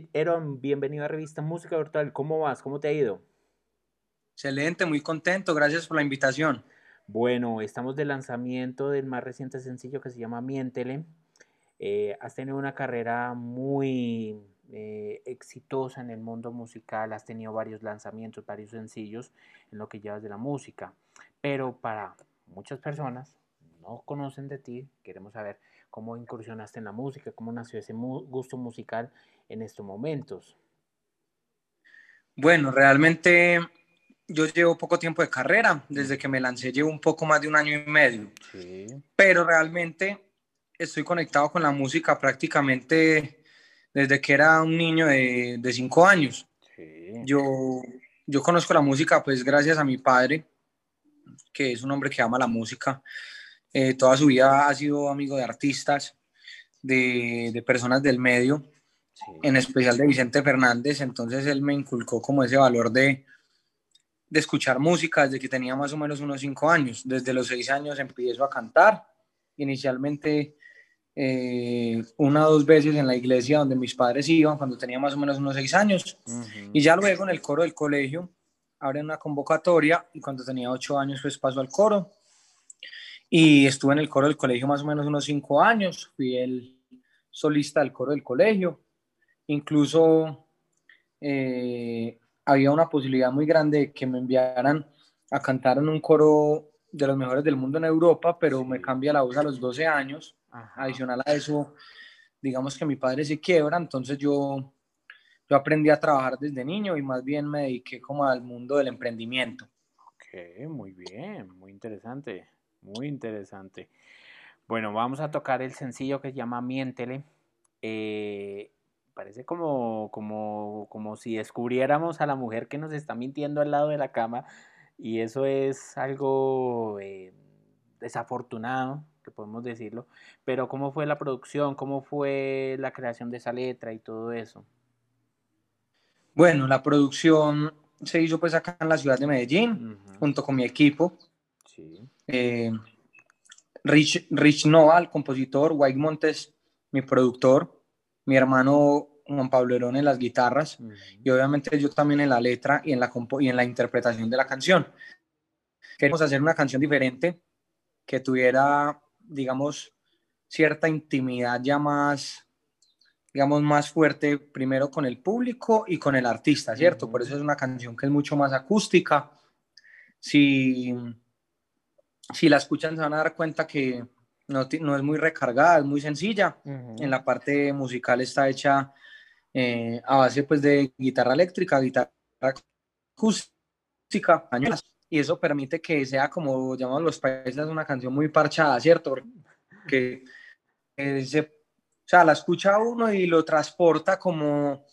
David Eron, bienvenido a Revista Música Virtual. ¿Cómo vas? ¿Cómo te ha ido? Excelente, muy contento. Gracias por la invitación. Bueno, estamos de lanzamiento del más reciente sencillo que se llama Miéntele. Eh, has tenido una carrera muy eh, exitosa en el mundo musical, has tenido varios lanzamientos, varios sencillos en lo que llevas de la música, pero para muchas personas no conocen de ti, queremos saber cómo incursionaste en la música, cómo nació ese gusto musical en estos momentos. Bueno, realmente yo llevo poco tiempo de carrera, desde que me lancé llevo un poco más de un año y medio, pero realmente estoy conectado con la música prácticamente desde que era un niño de, de cinco años. Yo, yo conozco la música pues gracias a mi padre, que es un hombre que ama la música. Eh, toda su vida ha sido amigo de artistas, de, de personas del medio, en especial de Vicente Fernández. Entonces él me inculcó como ese valor de, de escuchar música desde que tenía más o menos unos cinco años. Desde los seis años empiezo a cantar. Inicialmente eh, una o dos veces en la iglesia donde mis padres iban cuando tenía más o menos unos seis años. Y ya luego en el coro del colegio abren una convocatoria y cuando tenía ocho años pues paso al coro y estuve en el coro del colegio más o menos unos cinco años, fui el solista del coro del colegio, incluso eh, había una posibilidad muy grande de que me enviaran a cantar en un coro de los mejores del mundo en Europa, pero me cambia la voz a los 12 años. Adicional a eso, digamos que mi padre se quiebra, entonces yo, yo aprendí a trabajar desde niño y más bien me dediqué como al mundo del emprendimiento. Ok, muy bien, muy interesante. Muy interesante. Bueno, vamos a tocar el sencillo que se llama Miéntele. Eh, parece como, como, como si descubriéramos a la mujer que nos está mintiendo al lado de la cama y eso es algo eh, desafortunado, que podemos decirlo. Pero ¿cómo fue la producción? ¿Cómo fue la creación de esa letra y todo eso? Bueno, la producción se hizo pues acá en la ciudad de Medellín, junto con mi equipo. Eh, Rich, Rich Nova, el compositor, White Montes, mi productor, mi hermano Juan Pablo Herón en las guitarras y obviamente yo también en la letra y en la, y en la interpretación de la canción. Queremos hacer una canción diferente que tuviera, digamos, cierta intimidad ya más, digamos, más fuerte primero con el público y con el artista, ¿cierto? Por eso es una canción que es mucho más acústica. Si si la escuchan se van a dar cuenta que no, no es muy recargada, es muy sencilla. En la parte musical está hecha eh, a base pues, de guitarra eléctrica, guitarra acústica, y eso permite que sea como llamamos los países una canción muy parchada, ¿cierto? Que se, o sea, la escucha uno y lo transporta como,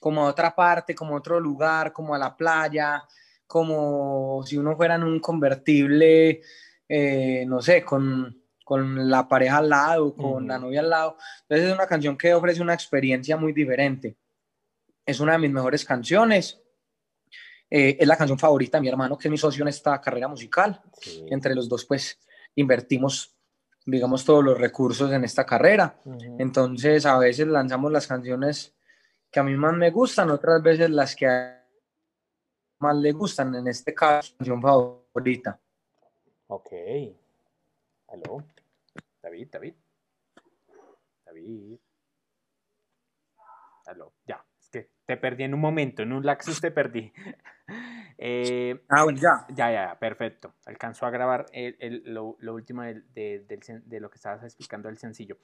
como a otra parte, como a otro lugar, como a la playa, como si uno fuera en un convertible eh, no sé, con, con, la pareja al lado, con la novia al lado. Entonces es una canción que ofrece una experiencia muy diferente. Es una de mis mejores canciones. Eh, es la canción favorita de mi hermano, que es mi socio en esta carrera musical. Entre los dos, pues, invertimos, digamos, todos los recursos en esta carrera. Entonces, a veces lanzamos las canciones que a mí más me gustan, otras veces las que más le gustan. En este caso, canción favorita. Ok. Aló. David, David. David. Aló. Ya. Es que te perdí en un momento. En un laxus te perdí. Eh, ah, bueno, ya. Ya, ya, perfecto. Alcanzó a grabar lo, último de, de, lo que estabas explicando del sencillo.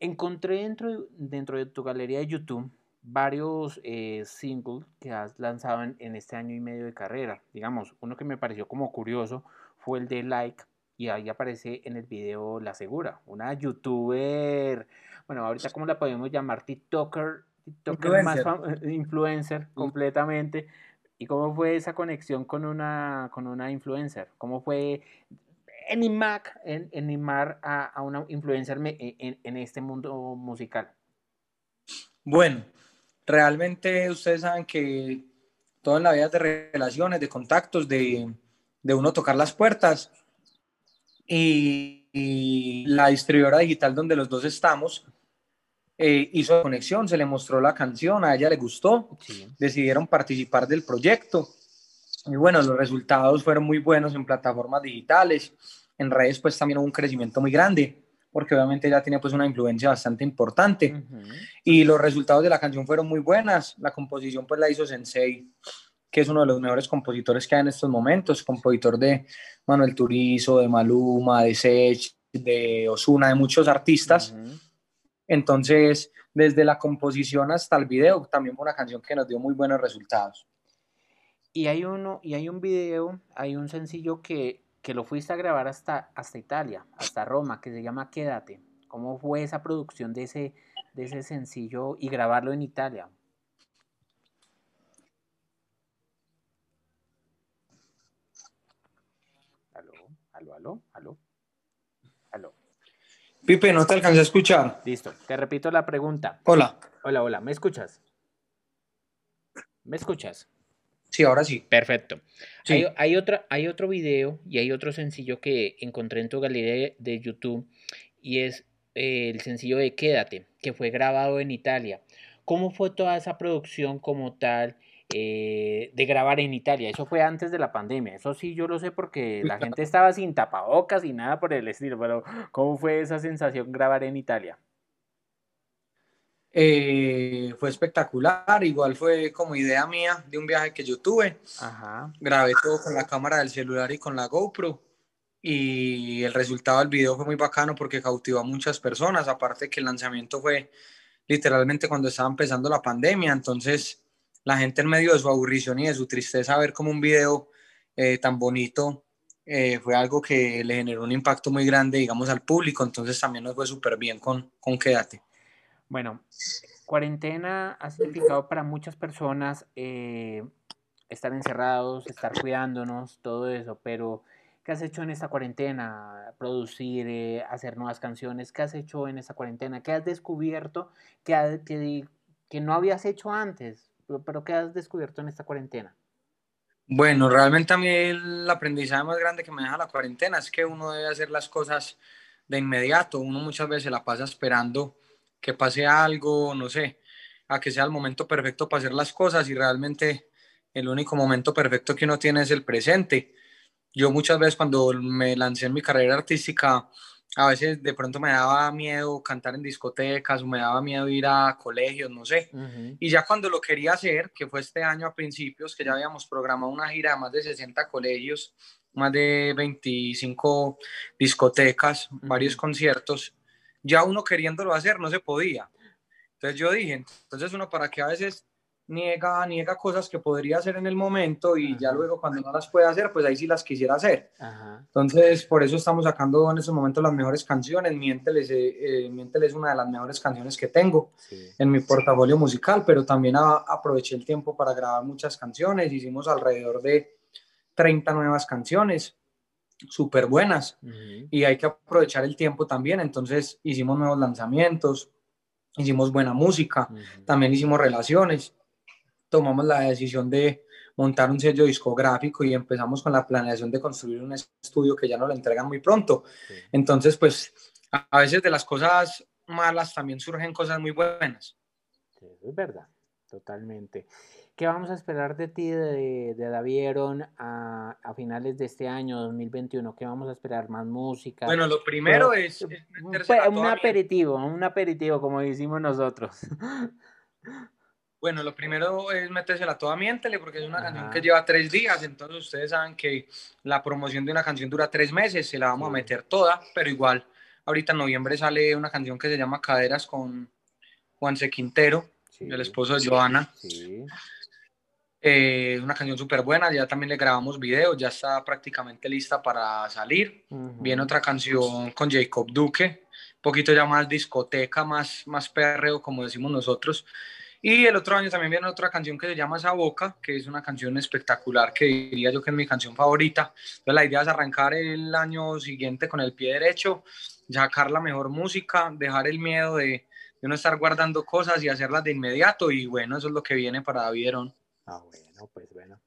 Encontré dentro, dentro de tu galería de YouTube varios eh, singles que has lanzado en, en, este año y medio de carrera. Digamos, uno que me pareció como curioso fue el de Like y ahí aparece en el video La Segura, una youtuber, bueno, ahorita cómo la podemos llamar, TikToker, TikToker más influencer completamente. ¿Y cómo fue esa conexión con una, con una influencer? ¿Cómo fue animar, en, animar a, a, una influencer en, en, este mundo musical? Bueno, realmente ustedes saben que todo en la vida de relaciones, de contactos, de, de uno tocar las puertas y, la distribuidora digital donde los dos estamos eh, hizo conexión, se le mostró la canción, a ella le gustó, decidieron participar del proyecto. Y bueno, los resultados fueron muy buenos en plataformas digitales, en redes pues también hubo un crecimiento muy grande, porque obviamente ella tiene pues una influencia bastante importante. Y los resultados de la canción fueron muy buenas, la composición pues la hizo Sensei, que es uno de los mejores compositores que hay en estos momentos, compositor de Manuel Turizo, de Maluma, de Sech, de Osuna, de muchos artistas. Entonces, desde la composición hasta el video, también fue una canción que nos dio muy buenos resultados. Y hay uno, y hay un video, hay un sencillo que, que lo fuiste a grabar hasta, hasta Italia, hasta Roma, que se llama Quédate. ¿Cómo fue esa producción de ese, de ese sencillo y grabarlo en Italia? Aló, aló, aló, aló, aló. Pipe, no te alcancé a escuchar. Listo, te repito la pregunta. Hola. Hola, hola, ¿me escuchas? ¿Me escuchas? Sí, ahora sí. Perfecto. Hay, hay, hay otro video y hay otro sencillo que encontré en tu galería de YouTube y es eh, el sencillo de Quédate, que fue grabado en Italia. ¿Cómo fue toda esa producción como tal? Eh, de grabar en Italia. Eso fue antes de la pandemia. Eso sí, yo lo sé porque la gente estaba sin tapabocas y nada por el estilo. Pero, ¿cómo fue esa sensación grabar en Italia? Eh, fue espectacular. Igual fue como idea mía de un viaje que yo tuve. Grabé todo con la cámara del celular y con la GoPro. Y el resultado del video fue muy bacano porque cautivó a muchas personas. Aparte que el lanzamiento fue literalmente cuando estaba empezando la pandemia. Entonces la gente en medio de su aburrición y de su tristeza ver como un video eh, tan bonito eh, fue algo que le generó un impacto muy grande, digamos, al público, entonces también nos fue súper bien con, con Quédate. Bueno, cuarentena ha significado para muchas personas eh, estar encerrados, estar cuidándonos, todo eso, pero ¿qué has hecho en esta cuarentena? Producir, hacer nuevas canciones, ¿qué has hecho en esta cuarentena? ¿Qué has descubierto que, que, que no habías hecho antes? Pero ¿qué has descubierto en esta cuarentena? Bueno, realmente a mí el aprendizaje más grande que me deja la cuarentena es que uno debe hacer las cosas de inmediato. Uno muchas veces la pasa esperando que pase algo, no sé, a que sea el momento perfecto para hacer las cosas y realmente el único momento perfecto que uno tiene es el presente. Yo muchas veces cuando me lancé en mi carrera artística, a veces de pronto me daba miedo cantar en discotecas o me daba miedo ir a colegios, no sé. Y ya cuando lo quería hacer, que fue este año a principios, que ya habíamos programado una gira de más de 60 colegios, más de 25 discotecas, varios conciertos, ya uno queriéndolo hacer no se podía. Entonces yo dije, entonces uno para que a veces niega, niega cosas que podría hacer en el momento y ya luego cuando no las puede hacer, pues ahí sí las quisiera hacer. Entonces, por eso estamos sacando en estos momentos las mejores canciones. Miénteles, eh, eh es una de las mejores canciones que tengo en mi portafolio musical, pero también aproveché el tiempo para grabar muchas canciones. Hicimos alrededor de 30 nuevas canciones súper buenas y hay que aprovechar el tiempo también. Entonces, hicimos nuevos lanzamientos, hicimos buena música, también hicimos relaciones tomamos la decisión de montar un sello discográfico y empezamos con la planeación de construir un estudio que ya nos lo entregan muy pronto. Entonces, pues a veces de las cosas malas también surgen cosas muy buenas. Sí, es verdad, totalmente. ¿Qué vamos a esperar de ti, de, de Davieron, a, a, finales de este año 2021? ¿Qué vamos a esperar? ¿Más música? Bueno, lo primero es, es un aperitivo, un aperitivo, como decimos nosotros. Bueno, lo primero es metérsela toda miéntele, porque es una canción que lleva tres días, entonces ustedes saben que la promoción de una canción dura tres meses, se la vamos a meter toda, pero igual, ahorita en noviembre sale una canción que se llama Caderas con Juanse Quintero, el esposo de Joana. Sí. Eh, una canción súper buena, ya también le grabamos video, ya está prácticamente lista para salir. Viene otra canción con Jacob Duque, un poquito ya más discoteca, más, más perreo, como decimos nosotros. Y el otro año también viene otra canción que se llama Esa Boca, que es una canción espectacular, que diría yo que es mi canción favorita. Entonces la idea es arrancar el año siguiente con el pie derecho, sacar la mejor música, dejar el miedo de, de no estar guardando cosas y hacerlas de inmediato. Y bueno, eso es lo que viene para David Ah, bueno, pues bueno.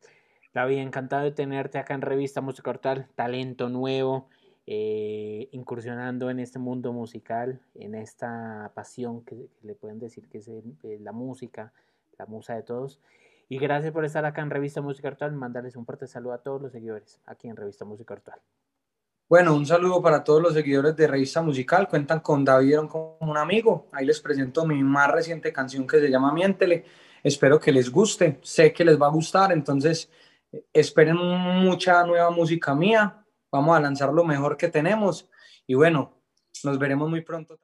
David, encantado de tenerte acá en Revista Música Hortal, talento nuevo. Eh, incursionando en este mundo musical, en esta pasión que, le pueden decir que es eh, la música, la musa de todos. Y gracias por estar acá en Revista Música Actual. Mandarles un fuerte saludo a todos los seguidores aquí en Revista Música Actual. Bueno, un saludo para todos los seguidores de Revista Musical. Cuentan con David como un amigo. Ahí les presento mi más reciente canción que se llama Miéntele. Espero que les guste. Sé que les va a gustar. Entonces, esperen mucha nueva música mía. Vamos a lanzar lo mejor que tenemos. Y bueno, nos veremos muy pronto.